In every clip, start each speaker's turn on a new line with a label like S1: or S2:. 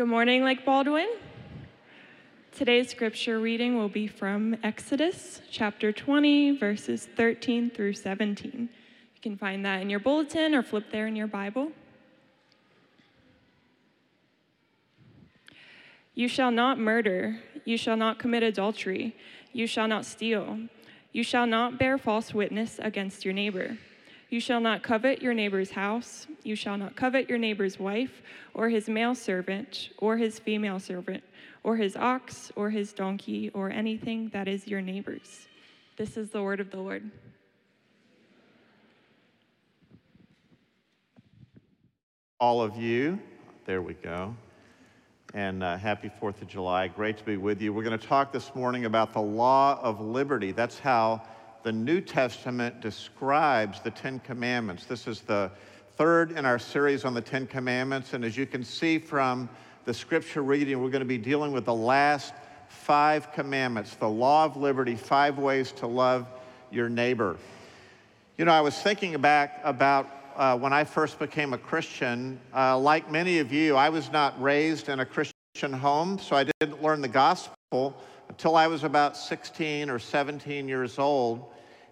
S1: Good morning, Lake Baldwin. Today's scripture reading will be from Exodus chapter 20, verses 13 through 17. You can find that in your bulletin or flip there in your Bible. You shall not murder. You shall not commit adultery. You shall not steal. You shall not bear false witness against your neighbor. You shall not covet your neighbor's house. You shall not covet your neighbor's wife, or his male servant, or his female servant, or his ox, or his donkey, or anything that is your neighbor's. This is the word of the Lord.
S2: All of you, there we go and uh, happy 4th of July. Great to be with you. We're going to talk this morning about the law of liberty. That's how the New Testament describes the Ten Commandments. This is the third in our series on the Ten Commandments, and as you can see from the scripture reading, we're going to be dealing with the last five commandments the law of liberty, five ways to love your neighbor. You know, I was thinking back about uh, when I first became a Christian, uh, like many of you, I was not raised in a Christian home, so I didn't learn the gospel until I was about 16 or 17 years old.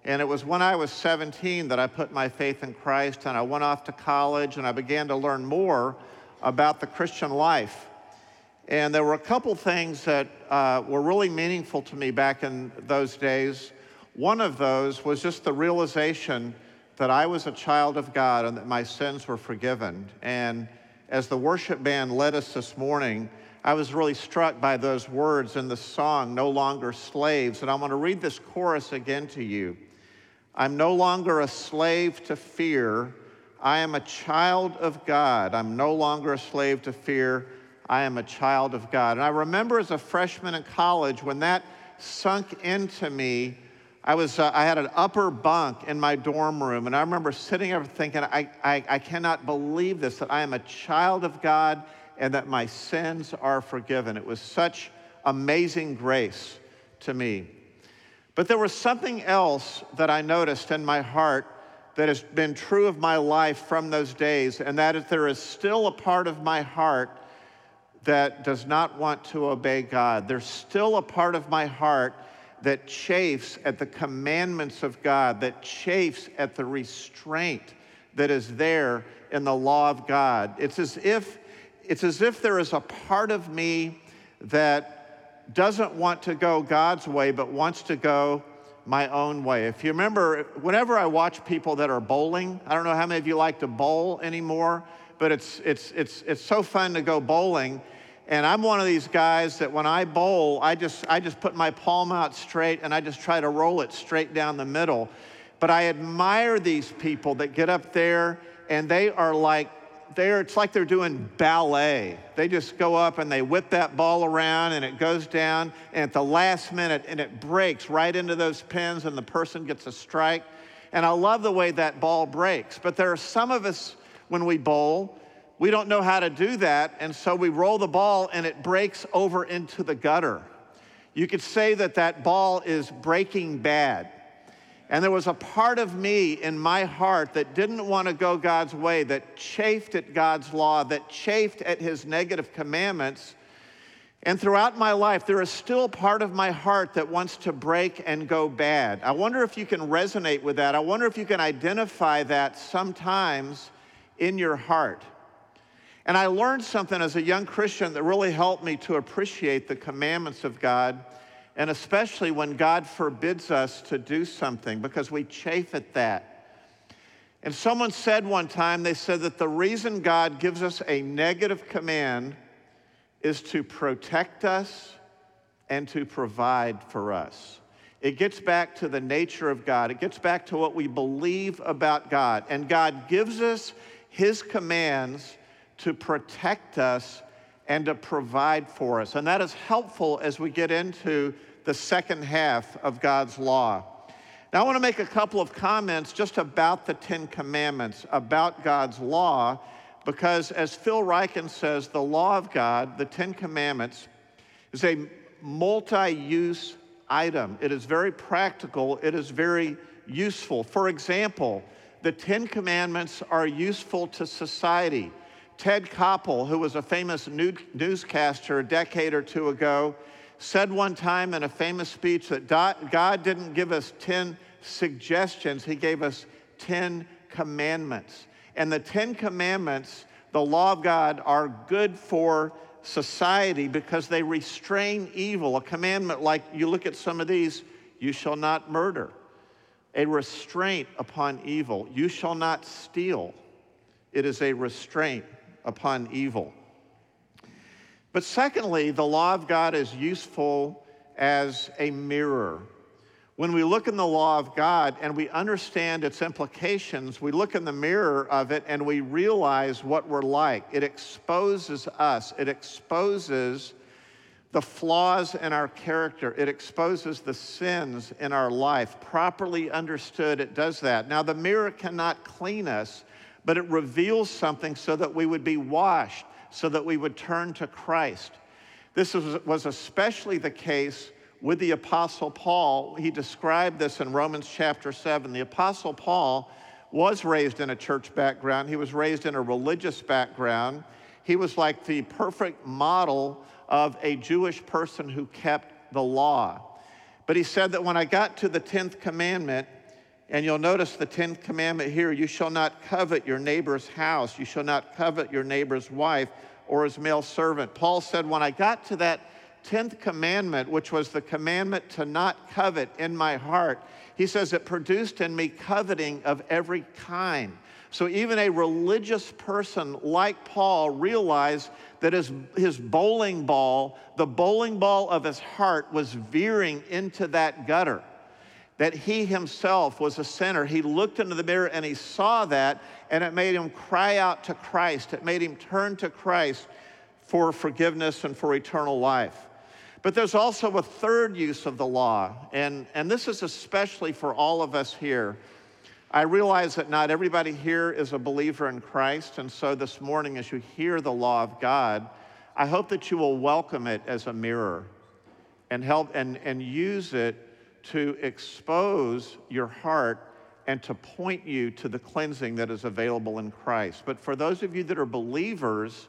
S2: And it was when I was 17 that I put my faith in Christ and I went off to college and I began to learn more about the Christian life. And there were a couple things that uh, were really meaningful to me back in those days. One of those was just the realization that I was a child of God and that my sins were forgiven. And as the worship band led us this morning, I was really struck by those words in the song, No Longer Slaves. And I want to read this chorus again to you. I'm no longer a slave to fear. I am a child of God. I'm no longer a slave to fear. I am a child of God. And I remember as a freshman in college when that sunk into me I, was, uh, I had an upper bunk in my dorm room, and I remember sitting there thinking, I, I, I cannot believe this, that I am a child of God and that my sins are forgiven. It was such amazing grace to me. But there was something else that I noticed in my heart that has been true of my life from those days, and that is there is still a part of my heart that does not want to obey God. There's still a part of my heart that chafes at the commandments of God, that chafes at the restraint that is there in the law of God. It's as if, it's as if there is a part of me that doesn't want to go God's way, but wants to go my own way. If you remember, whenever I watch people that are bowling, I don't know how many of you like to bowl anymore, but it's, it's, it's, it's so fun to go bowling and I'm one of these guys that when I bowl, I just, I just put my palm out straight and I just try to roll it straight down the middle. But I admire these people that get up there and they are like, they're, it's like they're doing ballet. They just go up and they whip that ball around and it goes down and at the last minute and it breaks right into those pins and the person gets a strike. And I love the way that ball breaks. But there are some of us when we bowl we don't know how to do that, and so we roll the ball and it breaks over into the gutter. You could say that that ball is breaking bad. And there was a part of me in my heart that didn't want to go God's way, that chafed at God's law, that chafed at his negative commandments. And throughout my life, there is still part of my heart that wants to break and go bad. I wonder if you can resonate with that. I wonder if you can identify that sometimes in your heart. And I learned something as a young Christian that really helped me to appreciate the commandments of God, and especially when God forbids us to do something because we chafe at that. And someone said one time, they said that the reason God gives us a negative command is to protect us and to provide for us. It gets back to the nature of God. It gets back to what we believe about God. And God gives us His commands to protect us and to provide for us. And that is helpful as we get into the second half of God's law. Now, I want to make a couple of comments just about the Ten Commandments, about God's law, because as Phil Ryken says, the law of God, the Ten Commandments, is a multi use item. It is very practical, it is very useful. For example, the Ten Commandments are useful to society Ted Koppel, who was a famous newscaster a decade or two ago, said one time in a famous speech that God didn't give us 10 suggestions, He gave us 10 commandments. And the 10 commandments, the law of God, are good for society because they restrain evil. A commandment like you look at some of these, you shall not murder. A restraint upon evil. You shall not steal. It is a restraint upon evil. But secondly, the law of God is useful as a mirror. When we look in the law of God and we understand its implications, we look in the mirror of it and we realize what we're like. It exposes us, it exposes the flaws in our character, it exposes the sins in our life. Properly understood, it does that. Now, the mirror cannot clean us, but it reveals something so that we would be washed, so that we would turn to Christ. This was, especially the case with the Apostle Paul. He described this in Romans chapter 7. The Apostle Paul was raised in a church background, he was raised in a religious background. He was like the perfect model of a Jewish person who kept the law. But he said that when I got to the 10th commandment, and you'll notice the 10th commandment here you shall not covet your neighbor's house, you shall not covet your neighbor's wife or his male servant. Paul said, when I got to that 10th commandment, which was the commandment to not covet in my heart, he says it produced in me coveting of every kind. So even a religious person like Paul realized that his, his bowling ball, the bowling ball of his heart, was veering into that gutter that he himself was a sinner. He looked into the mirror and he saw that, and it made him cry out to Christ. It made him turn to Christ for forgiveness and for eternal life. But there's also a third use of the law, and, and this is especially for all of us here. I realize that not everybody here is a believer in Christ, and so this morning, as you hear the law of God, I hope that you will welcome it as a mirror and help and, and use it to expose your heart and to point you to the cleansing that is available in Christ. But for those of you that are believers,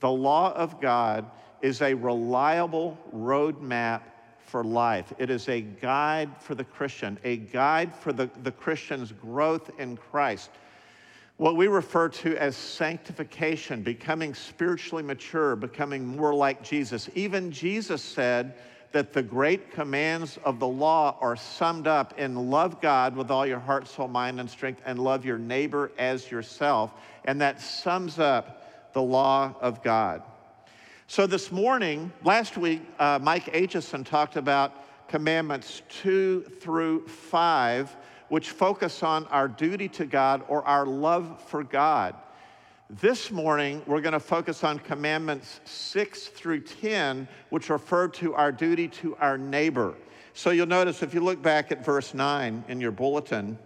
S2: the law of God is a reliable roadmap for life. It is a guide for the Christian, a guide for the, the Christian's growth in Christ. What we refer to as sanctification, becoming spiritually mature, becoming more like Jesus. Even Jesus said, that the great commands of the law are summed up in love God with all your heart, soul, mind, and strength, and love your neighbor as yourself. And that sums up the law of God. So this morning, last week, uh, Mike Aitchison talked about commandments two through five, which focus on our duty to God or our love for God. This morning, we're going to focus on commandments 6 through 10, which refer to our duty to our neighbor. So you'll notice if you look back at verse 9 in your bulletin,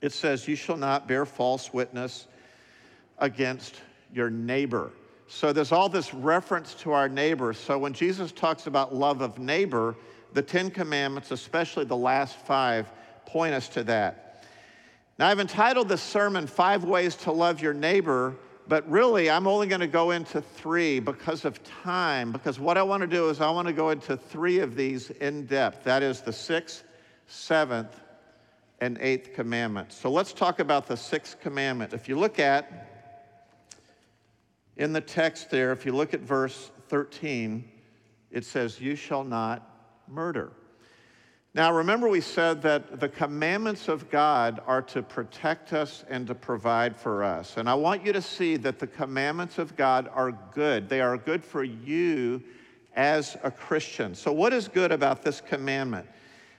S2: it says, You shall not bear false witness against your neighbor. So there's all this reference to our neighbor. So when Jesus talks about love of neighbor, the Ten Commandments, especially the last five, point us to that. Now, I've entitled this sermon, Five Ways to Love Your Neighbor, but really I'm only going to go into three because of time. Because what I want to do is I want to go into three of these in depth. That is the sixth, seventh, and eighth commandment. So let's talk about the sixth commandment. If you look at in the text there, if you look at verse 13, it says, You shall not murder. Now, remember, we said that the commandments of God are to protect us and to provide for us. And I want you to see that the commandments of God are good. They are good for you as a Christian. So, what is good about this commandment?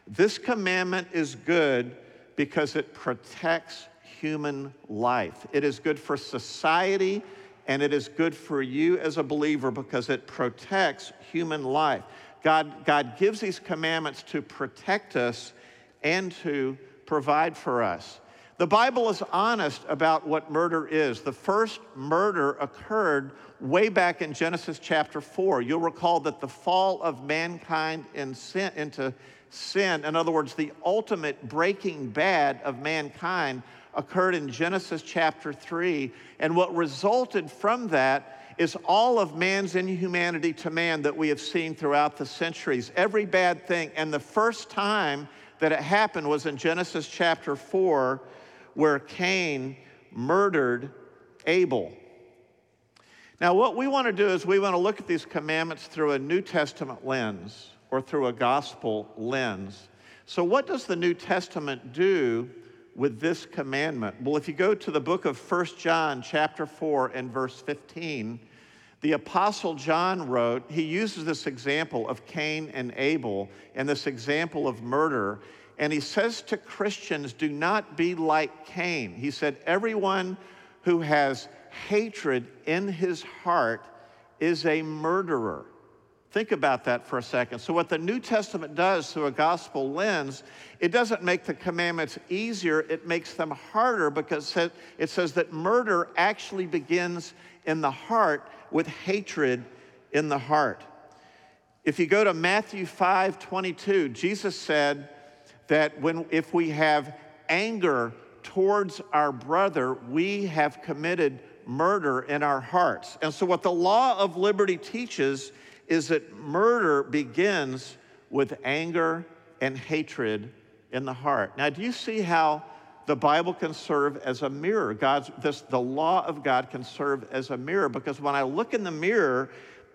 S2: This commandment is good because it protects human life. It is good for society and it is good for you as a believer because it protects human life. God, God gives these commandments to protect us and to provide for us. The Bible is honest about what murder is. The first murder occurred way back in Genesis chapter 4. You'll recall that the fall of mankind in sin, into sin, in other words, the ultimate breaking bad of mankind, occurred in Genesis chapter 3. And what resulted from that is all of man's inhumanity to man that we have seen throughout the centuries. Every bad thing. And the first time that it happened was in Genesis chapter 4, where Cain murdered Abel. Now, what we want to do is we want to look at these commandments through a New Testament lens or through a gospel lens. So, what does the New Testament do with this commandment? Well, if you go to the book of First John, chapter 4, and verse 15, the Apostle John wrote, he uses this example of Cain and Abel and this example of murder. And he says to Christians, do not be like Cain. He said, everyone who has hatred in his heart is a murderer. Think about that for a second. So, what the New Testament does through a gospel lens, it doesn't make the commandments easier, it makes them harder because it says that murder actually begins in the heart with hatred in the heart. If you go to Matthew 5 22, Jesus said that when, if we have anger towards our brother, we have committed murder in our hearts. And so, what the law of liberty teaches is that murder begins with anger and hatred in the heart. Now, do you see how the Bible can serve as a mirror? God's this the law of God can serve as a mirror because when I look in the mirror,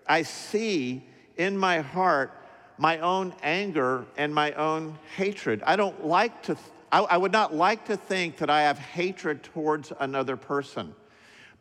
S2: I see in my heart my own anger and my own hatred. I don't like to I, I would not like to think that I have hatred towards another person.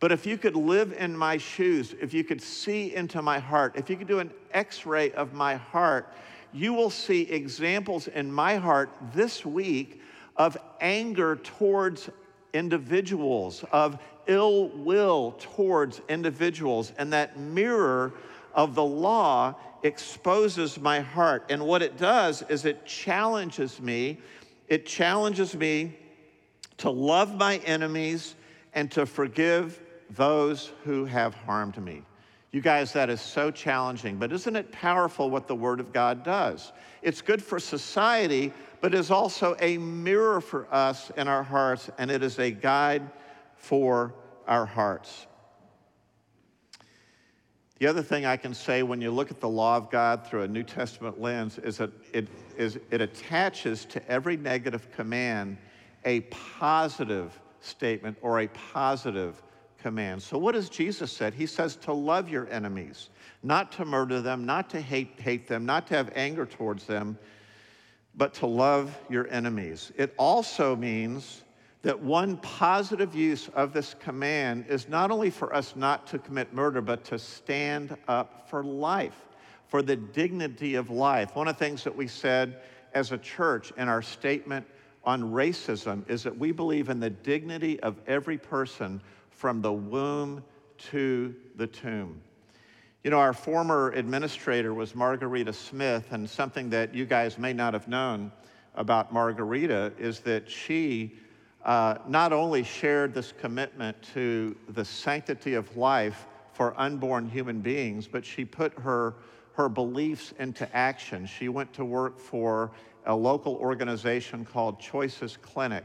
S2: But if you could live in my shoes, if you could see into my heart, if you could do an x ray of my heart, you will see examples in my heart this week of anger towards individuals, of ill will towards individuals. And that mirror of the law exposes my heart. And what it does is it challenges me. It challenges me to love my enemies and to forgive those who have harmed me. You guys, that is so challenging, but isn't it powerful what the Word of God does? It's good for society, but is also a mirror for us in our hearts, and it is a guide for our hearts. The other thing I can say when you look at the law of God through a New Testament lens is that it, is, it attaches to every negative command a positive statement or a positive command. So, what does Jesus said? He says to love your enemies, not to murder them, not to hate, hate them, not to have anger towards them, but to love your enemies. It also means that one positive use of this command is not only for us not to commit murder, but to stand up for life, for the dignity of life. One of the things that we said as a church in our statement on racism is that we believe in the dignity of every person from the womb to the tomb. You know, our former administrator was Margarita Smith, and something that you guys may not have known about Margarita is that she uh, not only shared this commitment to the sanctity of life for unborn human beings, but she put her, her beliefs into action. She went to work for a local organization called Choices Clinic.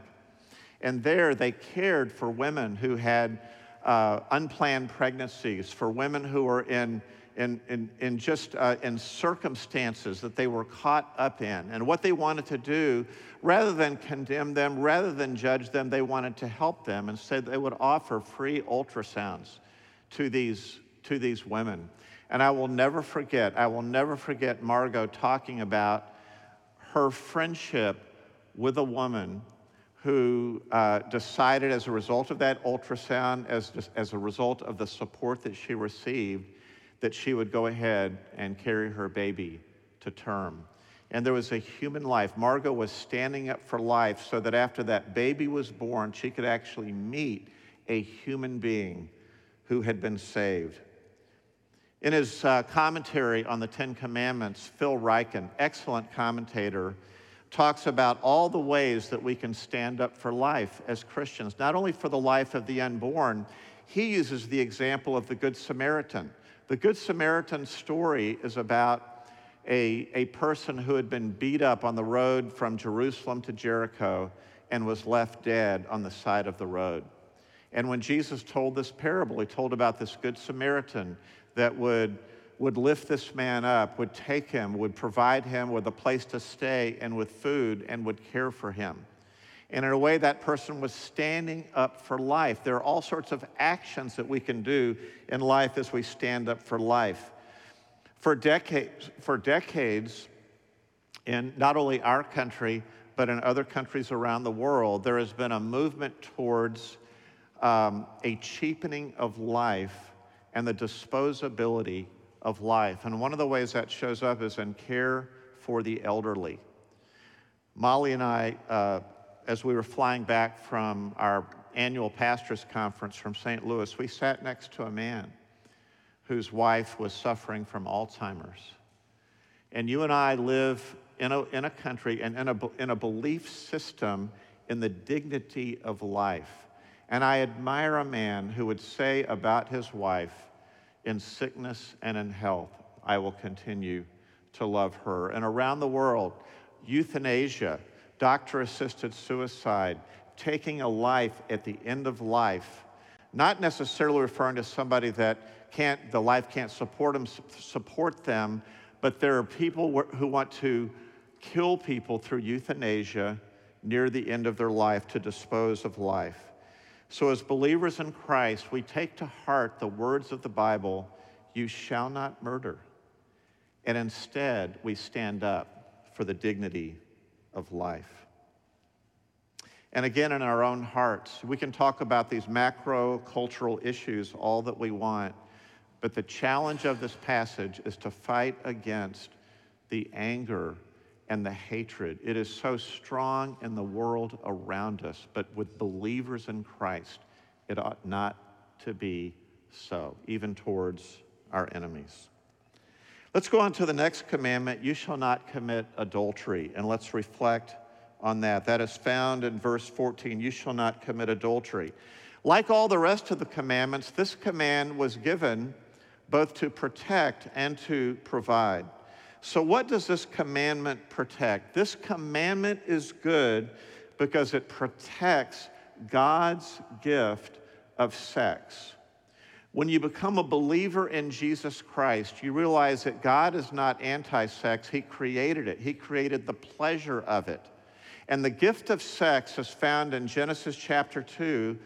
S2: And there they cared for women who had uh, unplanned pregnancies, for women who were in, in, in, in just uh, in circumstances that they were caught up in. And what they wanted to do, rather than condemn them, rather than judge them, they wanted to help them and said they would offer free ultrasounds to these, to these women. And I will never forget, I will never forget Margot talking about her friendship with a woman who uh, decided as a result of that ultrasound, as, as a result of the support that she received, that she would go ahead and carry her baby to term. And there was a human life. Margot was standing up for life so that after that baby was born, she could actually meet a human being who had been saved. In his uh, commentary on the Ten Commandments, Phil Ryken, excellent commentator, talks about all the ways that we can stand up for life as Christians, not only for the life of the unborn, he uses the example of the Good Samaritan. The Good Samaritan story is about a, a person who had been beat up on the road from Jerusalem to Jericho, and was left dead on the side of the road. And when Jesus told this parable, he told about this Good Samaritan that would, would lift this man up, would take him, would provide him with a place to stay and with food, and would care for him. And in a way, that person was standing up for life. There are all sorts of actions that we can do in life as we stand up for life. For decades, for decades in not only our country, but in other countries around the world, there has been a movement towards um, a cheapening of life and the disposability of life. And one of the ways that shows up is in care for the elderly. Molly and I, uh, as we were flying back from our annual pastors conference from St. Louis, we sat next to a man whose wife was suffering from Alzheimer's. And you and I live in a, in a country and in a, in a belief system in the dignity of life. And I admire a man who would say about his wife, in sickness and in health, I will continue to love her. And around the world, euthanasia, doctor assisted suicide, taking a life at the end of life, not necessarily referring to somebody that can't, the life can't support them, support them, but there are people who want to kill people through euthanasia near the end of their life to dispose of life. So, as believers in Christ, we take to heart the words of the Bible you shall not murder. And instead, we stand up for the dignity of life. And again, in our own hearts, we can talk about these macro cultural issues all that we want, but the challenge of this passage is to fight against the anger and the hatred. It is so strong in the world around us, but with believers in Christ, it ought not to be so, even towards our enemies. Let's go on to the next commandment you shall not commit adultery, and let's reflect on that. That is found in verse 14 you shall not commit adultery. Like all the rest of the commandments, this command was given both to protect and to provide. So, what does this commandment protect? This commandment is good because it protects God's gift of sex. When you become a believer in Jesus Christ, you realize that God is not anti sex, He created it, He created the pleasure of it. And the gift of sex is found in Genesis chapter 2,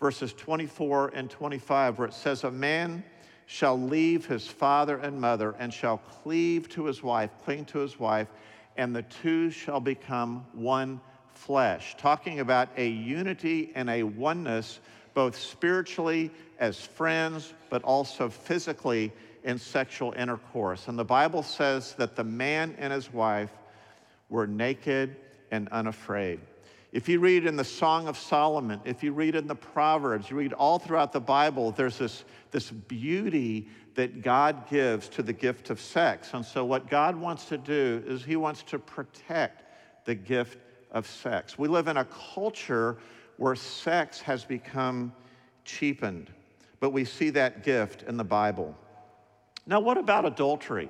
S2: verses 24 and 25, where it says, A man shall leave his father and mother and shall cleave to his wife, cling to his wife, and the two shall become one flesh. Talking about a unity and a oneness, both spiritually as friends, but also physically in sexual intercourse. And the Bible says that the man and his wife were naked and unafraid. If you read in the Song of Solomon, if you read in the Proverbs, you read all throughout the Bible, there's this, this beauty that God gives to the gift of sex. And so, what God wants to do is He wants to protect the gift of sex. We live in a culture where sex has become cheapened, but we see that gift in the Bible. Now, what about adultery?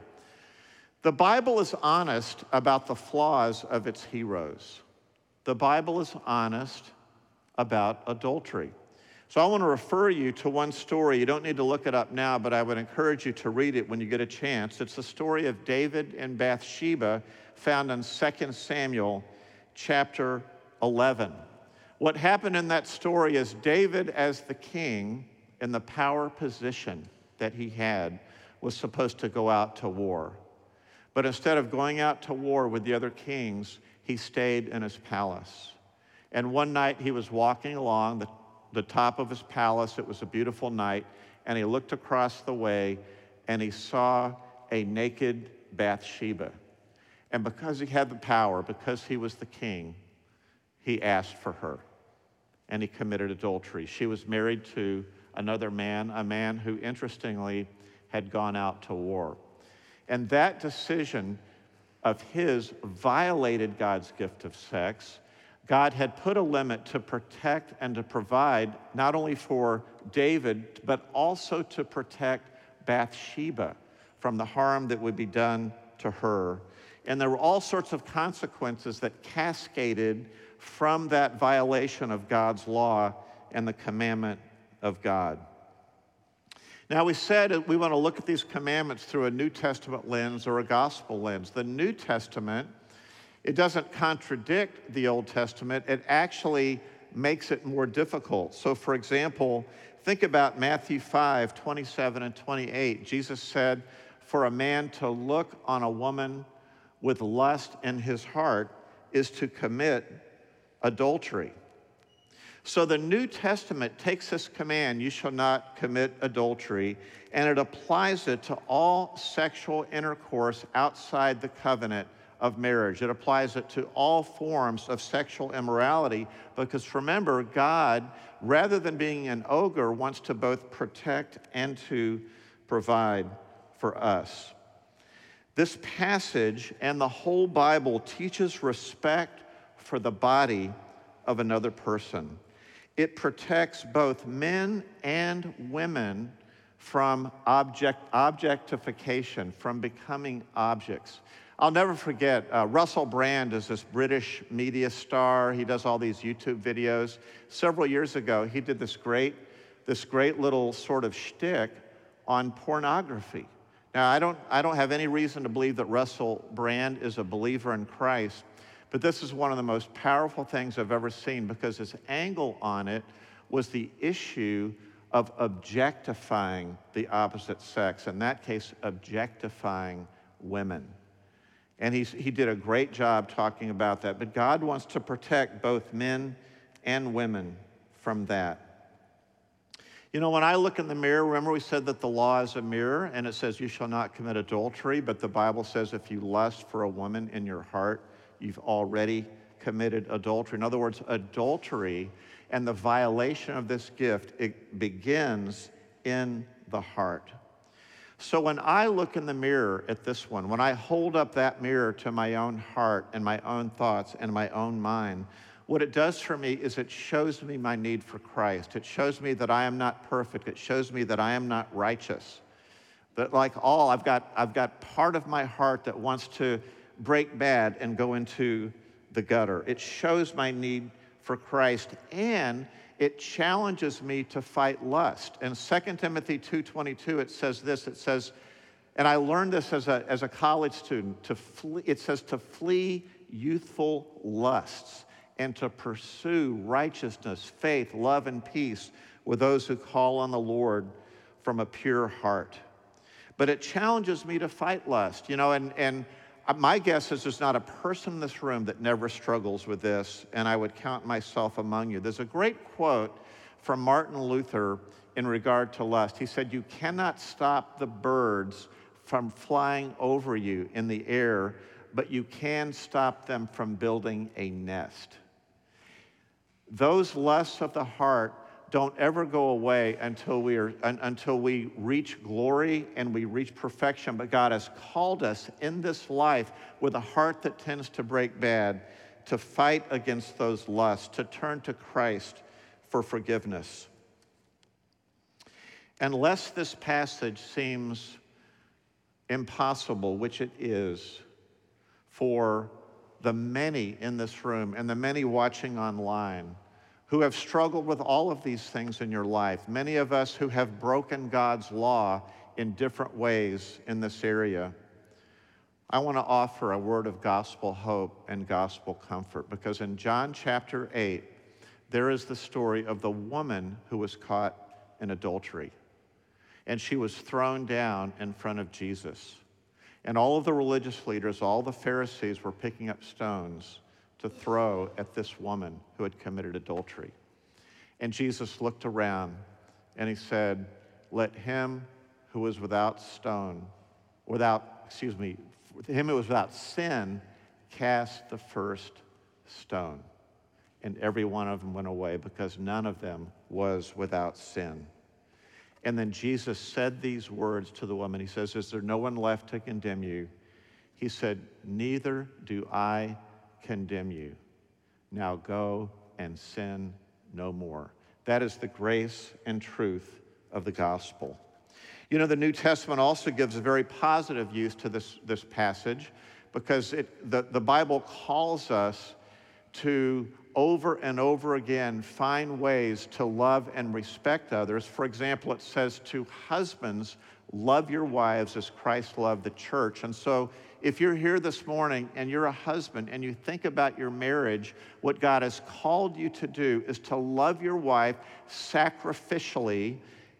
S2: The Bible is honest about the flaws of its heroes the Bible is honest about adultery. So I want to refer you to one story. You don't need to look it up now, but I would encourage you to read it when you get a chance. It's the story of David and Bathsheba found in 2 Samuel chapter 11. What happened in that story is David, as the king, in the power position that he had, was supposed to go out to war. But instead of going out to war with the other kings, he stayed in his palace. And one night he was walking along the, the top of his palace. It was a beautiful night. And he looked across the way and he saw a naked Bathsheba. And because he had the power, because he was the king, he asked for her. And he committed adultery. She was married to another man, a man who, interestingly, had gone out to war. And that decision of his violated God's gift of sex, God had put a limit to protect and to provide not only for David, but also to protect Bathsheba from the harm that would be done to her. And there were all sorts of consequences that cascaded from that violation of God's law and the commandment of God. Now, we said we want to look at these commandments through a New Testament lens or a gospel lens. The New Testament, it doesn't contradict the Old Testament, it actually makes it more difficult. So, for example, think about Matthew 5 27 and 28. Jesus said, For a man to look on a woman with lust in his heart is to commit adultery. So the New Testament takes this command, you shall not commit adultery, and it applies it to all sexual intercourse outside the covenant of marriage. It applies it to all forms of sexual immorality because remember, God, rather than being an ogre, wants to both protect and to provide for us. This passage and the whole Bible teaches respect for the body of another person. It protects both men and women from object, objectification, from becoming objects. I'll never forget, uh, Russell Brand is this British media star. He does all these YouTube videos. Several years ago, he did this great, this great little sort of shtick on pornography. Now, I don't, I don't have any reason to believe that Russell Brand is a believer in Christ, but this is one of the most powerful things I've ever seen because his angle on it was the issue of objectifying the opposite sex, in that case, objectifying women. And he's, he did a great job talking about that. But God wants to protect both men and women from that. You know, when I look in the mirror, remember we said that the law is a mirror and it says you shall not commit adultery, but the Bible says if you lust for a woman in your heart, you've already committed adultery. In other words, adultery and the violation of this gift, it begins in the heart. So when I look in the mirror at this one, when I hold up that mirror to my own heart and my own thoughts and my own mind, what it does for me is it shows me my need for Christ. It shows me that I am not perfect. It shows me that I am not righteous. That like all, I've got, I've got part of my heart that wants to break bad and go into the gutter. It shows my need for Christ and it challenges me to fight lust. In 2 Timothy 2:22 it says this it says and I learned this as a, as a college student to flee, it says to flee youthful lusts and to pursue righteousness, faith, love and peace with those who call on the Lord from a pure heart. But it challenges me to fight lust, you know, and and Uh, my guess is there's not a person in this room that never struggles with this, and I would count myself among you. There's a great quote from Martin Luther in regard to lust. He said, You cannot stop the birds from flying over you in the air, but you can stop them from building a nest. Those lusts of the heart don't ever go away until we, are, until we reach glory and we reach perfection. But God has called us in this life with a heart that tends to break bad to fight against those lusts, to turn to Christ for forgiveness. Unless this passage seems impossible, which it is, for the many in this room and the many watching online who have struggled with all of these things in your life, many of us who have broken God's law in different ways in this area, I want to offer a word of gospel hope and gospel comfort because in John chapter 8, there is the story of the woman who was caught in adultery. And she was thrown down in front of Jesus. And all of the religious leaders, all the Pharisees were picking up stones to throw at this woman who had committed adultery. And Jesus looked around and he said, Let him who was without stone, without, excuse me, him who was without sin, cast the first stone. And every one of them went away because none of them was without sin. And then Jesus said these words to the woman. He says, Is there no one left to condemn you? He said, Neither do I condemn you. Now go and sin no more. That is the grace and truth of the gospel. You know, the New Testament also gives a very positive use to this, this passage because it, the, the Bible calls us to over and over again find ways to love and respect others. For example, it says to husbands, love your wives as Christ loved the church. And so if you're here this morning and you're a husband and you think about your marriage, what God has called you to do is to love your wife sacrificially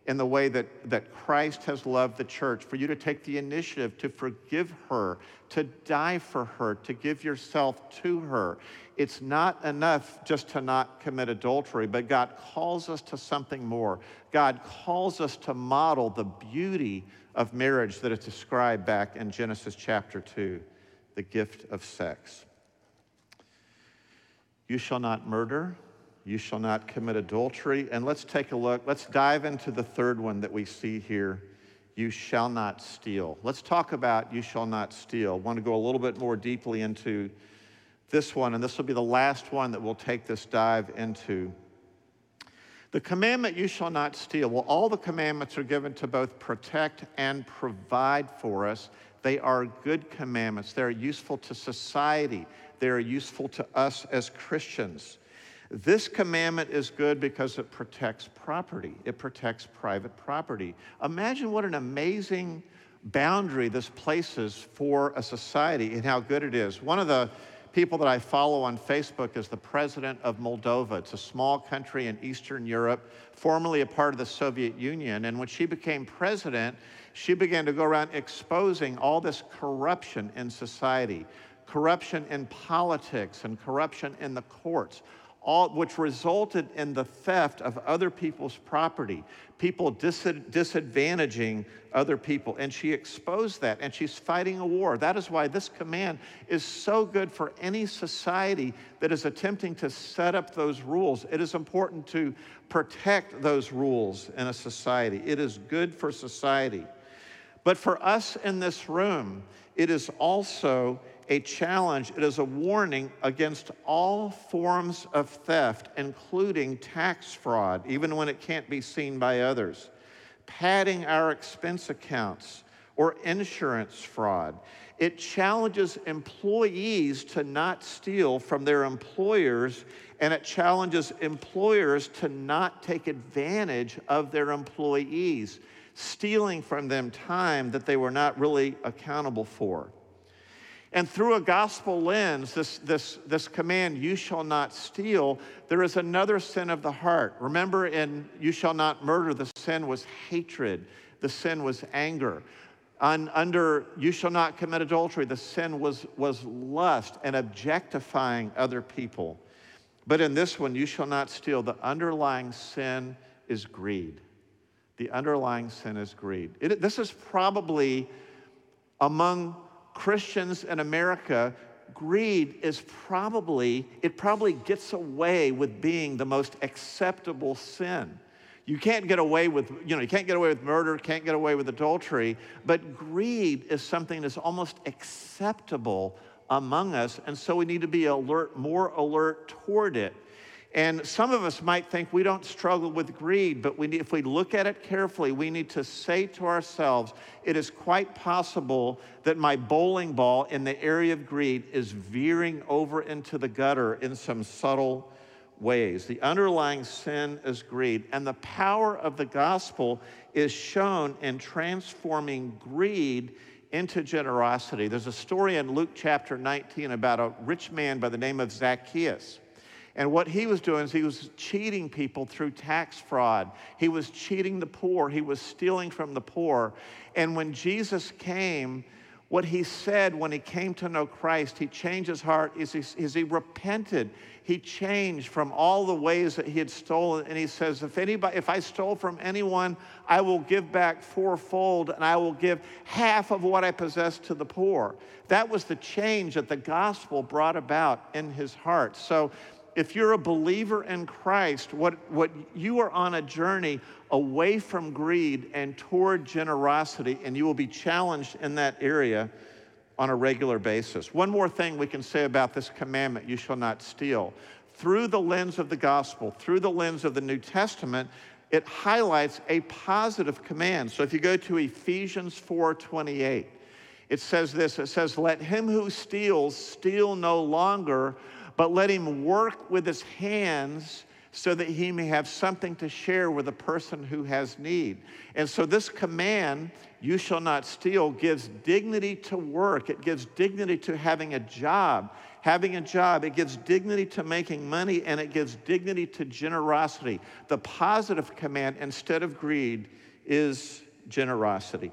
S2: in the way that, that Christ has loved the church, for you to take the initiative to forgive her, to die for her, to give yourself to her. It's not enough just to not commit adultery, but God calls us to something more. God calls us to model the beauty of marriage that is described back in Genesis chapter 2, the gift of sex. You shall not murder. You shall not commit adultery. And let's take a look. Let's dive into the third one that we see here. You shall not steal. Let's talk about you shall not steal. I want to go a little bit more deeply into this one, and this will be the last one that we'll take this dive into. The commandment, you shall not steal. Well, all the commandments are given to both protect and provide for us. They are good commandments. They're useful to society. They're useful to us as Christians. This commandment is good because it protects property, it protects private property. Imagine what an amazing boundary this places for a society and how good it is. One of the people that I follow on Facebook is the president of Moldova. It's a small country in Eastern Europe, formerly a part of the Soviet Union. And when she became president, she began to go around exposing all this corruption in society corruption in politics and corruption in the courts all, which resulted in the theft of other people's property, people dis- disadvantaging other people. And she exposed that, and she's fighting a war. That is why this command is so good for any society that is attempting to set up those rules. It is important to protect those rules in a society, it is good for society. But for us in this room, it is also a challenge, it is a warning against all forms of theft, including tax fraud, even when it can't be seen by others, padding our expense accounts, or insurance fraud. It challenges employees to not steal from their employers, and it challenges employers to not take advantage of their employees, stealing from them time that they were not really accountable for. And through a gospel lens, this, this, this command, you shall not steal, there is another sin of the heart. Remember, in you shall not murder, the sin was hatred, the sin was anger. On, under you shall not commit adultery, the sin was, was lust and objectifying other people. But in this one, you shall not steal, the underlying sin is greed. The underlying sin is greed. It, this is probably among Christians in America, greed is probably, it probably gets away with being the most acceptable sin. You can't get away with, you know, you can't get away with murder, can't get away with adultery, but greed is something that's almost acceptable among us, and so we need to be alert, more alert toward it. And some of us might think we don't struggle with greed, but we need, if we look at it carefully, we need to say to ourselves, it is quite possible that my bowling ball in the area of greed is veering over into the gutter in some subtle ways. The underlying sin is greed, and the power of the gospel is shown in transforming greed into generosity. There's a story in Luke chapter 19 about a rich man by the name of Zacchaeus. And what he was doing is he was cheating people through tax fraud. He was cheating the poor. He was stealing from the poor. And when Jesus came, what he said when he came to know Christ, he changed his heart, is he, is he repented. He changed from all the ways that he had stolen. And he says, if, anybody, if I stole from anyone, I will give back fourfold and I will give half of what I possess to the poor. That was the change that the gospel brought about in his heart. So if you're a believer in Christ, what, what you are on a journey away from greed and toward generosity, and you will be challenged in that area on a regular basis. One more thing we can say about this commandment you shall not steal. Through the lens of the gospel, through the lens of the New Testament, it highlights a positive command. So if you go to Ephesians 4:28, it says this, it says, "Let him who steals steal no longer, but let him work with his hands so that he may have something to share with a person who has need. And so, this command, you shall not steal, gives dignity to work. It gives dignity to having a job. Having a job, it gives dignity to making money, and it gives dignity to generosity. The positive command, instead of greed, is generosity.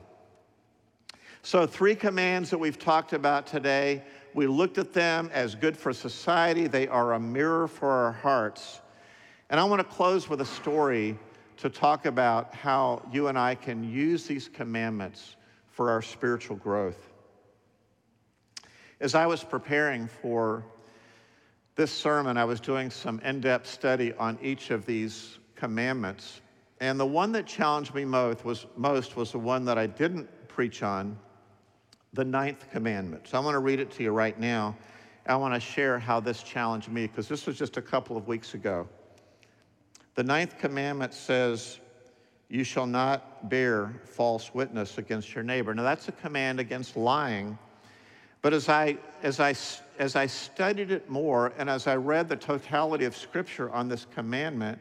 S2: So, three commands that we've talked about today. We looked at them as good for society, they are a mirror for our hearts. And I want to close with a story to talk about how you and I can use these commandments for our spiritual growth. As I was preparing for this sermon, I was doing some in depth study on each of these commandments. And the one that challenged me most was, most was the one that I didn't preach on, the ninth commandment. So I want to read it to you right now. I want to share how this challenged me because this was just a couple of weeks ago. The ninth commandment says, You shall not bear false witness against your neighbor. Now, that's a command against lying. But as I, as, I, as I studied it more and as I read the totality of Scripture on this commandment,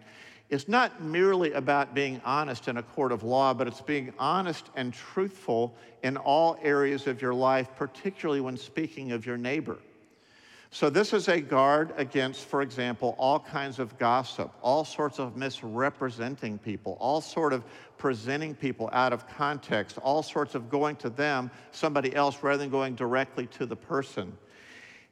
S2: it's not merely about being honest in a court of law, but it's being honest and truthful in all areas of your life, particularly when speaking of your neighbor. So, this is a guard against, for example, all kinds of gossip, all sorts of misrepresenting people, all sort of presenting people out of context, all sorts of going to them, somebody else, rather than going directly to the person.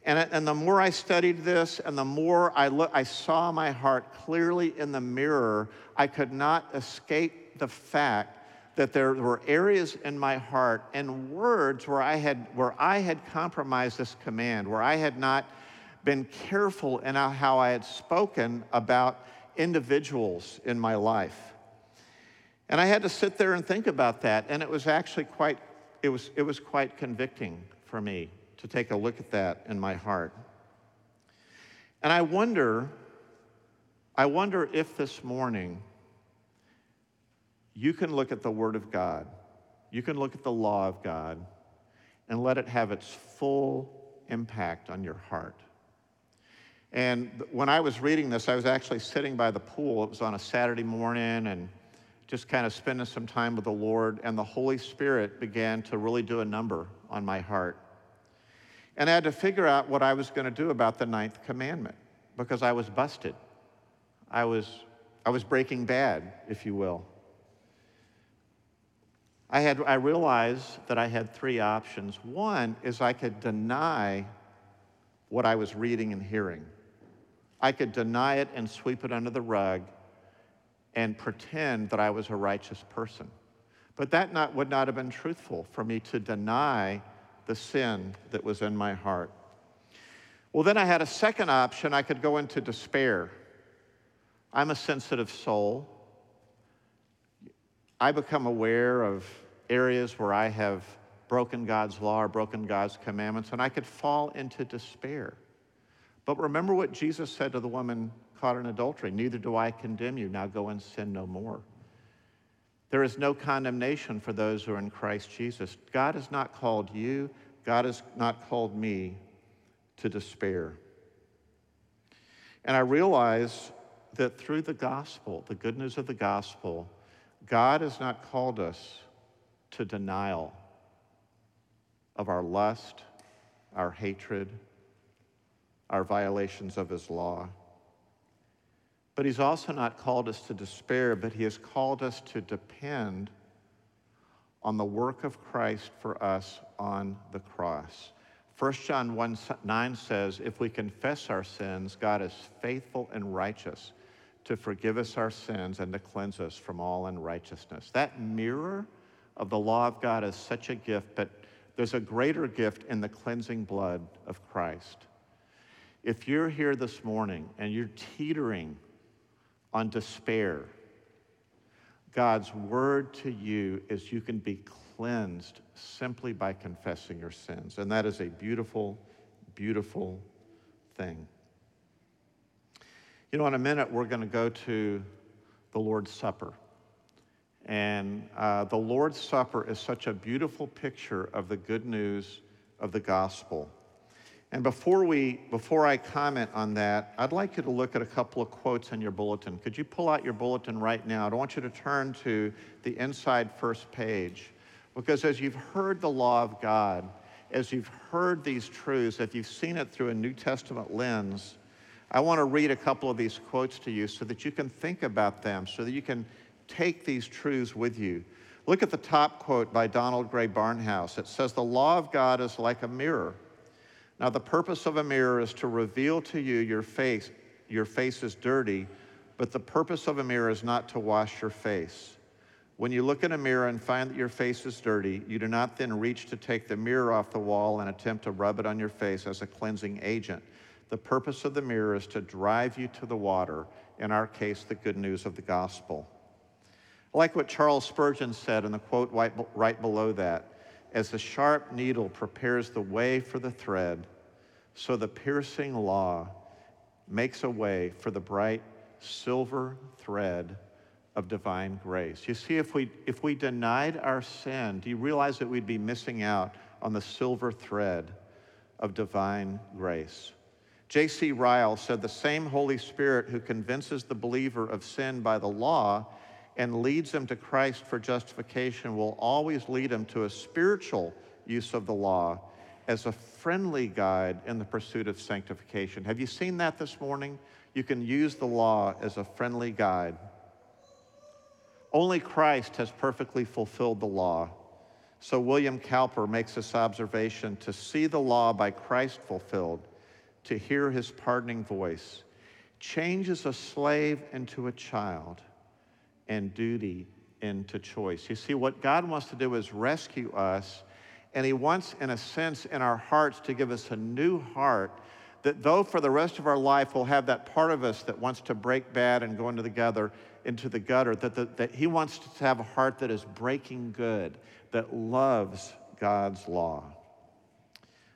S2: And, and the more I studied this and the more I, I saw my heart clearly in the mirror, I could not escape the fact that there were areas in my heart and words where I had, where I had compromised this command, where I had not been careful in how I had spoken about individuals in my life. And I had to sit there and think about that, and it was actually quite, it was, it was quite convicting for me to take a look at that in my heart. And I wonder, I wonder if this morning you can look at the Word of God, you can look at the law of God, and let it have its full impact on your heart. And when I was reading this, I was actually sitting by the pool. It was on a Saturday morning and just kind of spending some time with the Lord, and the Holy Spirit began to really do a number on my heart. And I had to figure out what I was going to do about the ninth commandment because I was busted. I was, I was breaking bad, if you will. I, had, I realized that I had three options. One is I could deny what I was reading and hearing. I could deny it and sweep it under the rug and pretend that I was a righteous person. But that not, would not have been truthful for me to deny the sin that was in my heart. Well, then I had a second option. I could go into despair. I'm a sensitive soul. I become aware of areas where I have broken God's law or broken God's commandments, and I could fall into despair. But remember what Jesus said to the woman caught in adultery Neither do I condemn you. Now go and sin no more. There is no condemnation for those who are in Christ Jesus. God has not called you, God has not called me to despair. And I realize that through the gospel, the good news of the gospel, God has not called us to denial of our lust, our hatred, our violations of his law. But he's also not called us to despair, but he has called us to depend on the work of Christ for us on the cross. 1 John 1 9 says, If we confess our sins, God is faithful and righteous to forgive us our sins and to cleanse us from all unrighteousness. That mirror of the law of God is such a gift, but there's a greater gift in the cleansing blood of Christ. If you're here this morning and you're teetering on despair, God's word to you is you can be cleansed simply by confessing your sins. And that is a beautiful, beautiful thing. You know, in a minute, we're going to go to the Lord's Supper. And uh, the Lord's Supper is such a beautiful picture of the good news of the gospel. And before, we, before I comment on that, I'd like you to look at a couple of quotes in your bulletin. Could you pull out your bulletin right now? I want you to turn to the inside first page. Because as you've heard the law of God, as you've heard these truths, if you've seen it through a New Testament lens, I want to read a couple of these quotes to you so that you can think about them, so that you can take these truths with you. Look at the top quote by Donald Grey Barnhouse. It says, The law of God is like a mirror. Now, the purpose of a mirror is to reveal to you your face, your face is dirty, but the purpose of a mirror is not to wash your face. When you look in a mirror and find that your face is dirty, you do not then reach to take the mirror off the wall and attempt to rub it on your face as a cleansing agent. The purpose of the mirror is to drive you to the water, in our case, the good news of the gospel. I like what Charles Spurgeon said in the quote right, right below that as the sharp needle prepares the way for the thread, so the piercing law makes a way for the bright silver thread of divine grace. You see, if we, if we denied our sin, do you realize that we'd be missing out on the silver thread of divine grace? J.C. Ryle said the same Holy Spirit who convinces the believer of sin by the law and leads them to Christ for justification will always lead them to a spiritual use of the law as a friendly guide in the pursuit of sanctification. Have you seen that this morning? You can use the law as a friendly guide. Only Christ has perfectly fulfilled the law. So William Cowper makes this observation to see the law by Christ fulfilled, to hear his pardoning voice, changes a slave into a child and duty into choice. You see, what God wants to do is rescue us, and He wants, in a sense, in our hearts to give us a new heart that though for the rest of our life we'll have that part of us that wants to break bad and go into the gutter, into the gutter, that, the, that He wants to have a heart that is breaking good, that loves God's law.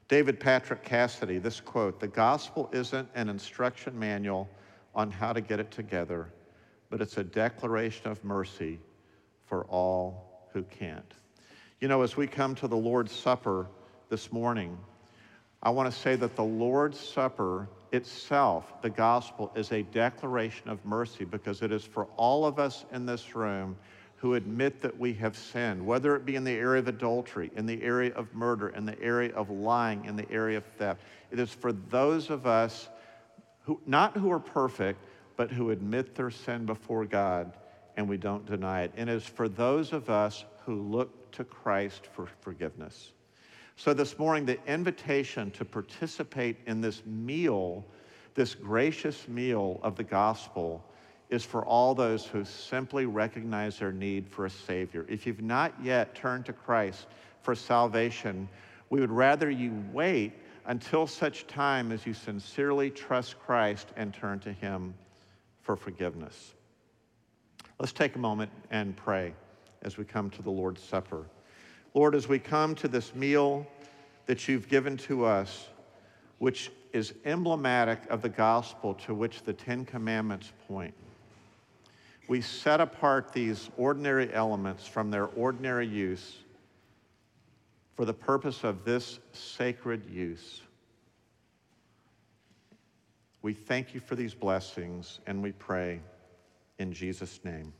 S2: David Patrick Cassidy, this quote The gospel isn't an instruction manual on how to get it together but it's a declaration of mercy for all who can't. You know, as we come to the Lord's Supper this morning, I want to say that the Lord's Supper itself, the gospel, is a declaration of mercy because it is for all of us in this room who admit that we have sinned, whether it be in the area of adultery, in the area of murder, in the area of lying, in the area of theft. It is for those of us who, not who are perfect, but who admit their sin before God and we don't deny it. And it's for those of us who look to Christ for forgiveness. So this morning, the invitation to participate in this meal, this gracious meal of the gospel, is for all those who simply recognize their need for a Savior. If you've not yet turned to Christ for salvation, we would rather you wait until such time as you sincerely trust Christ and turn to Him for forgiveness. Let's take a moment and pray as we come to the Lord's Supper. Lord, as we come to this meal that you've given to us, which is emblematic of the gospel to which the Ten Commandments point, we set apart these ordinary elements from their ordinary use for the purpose of this sacred use. We thank you for these blessings and we pray in Jesus' name.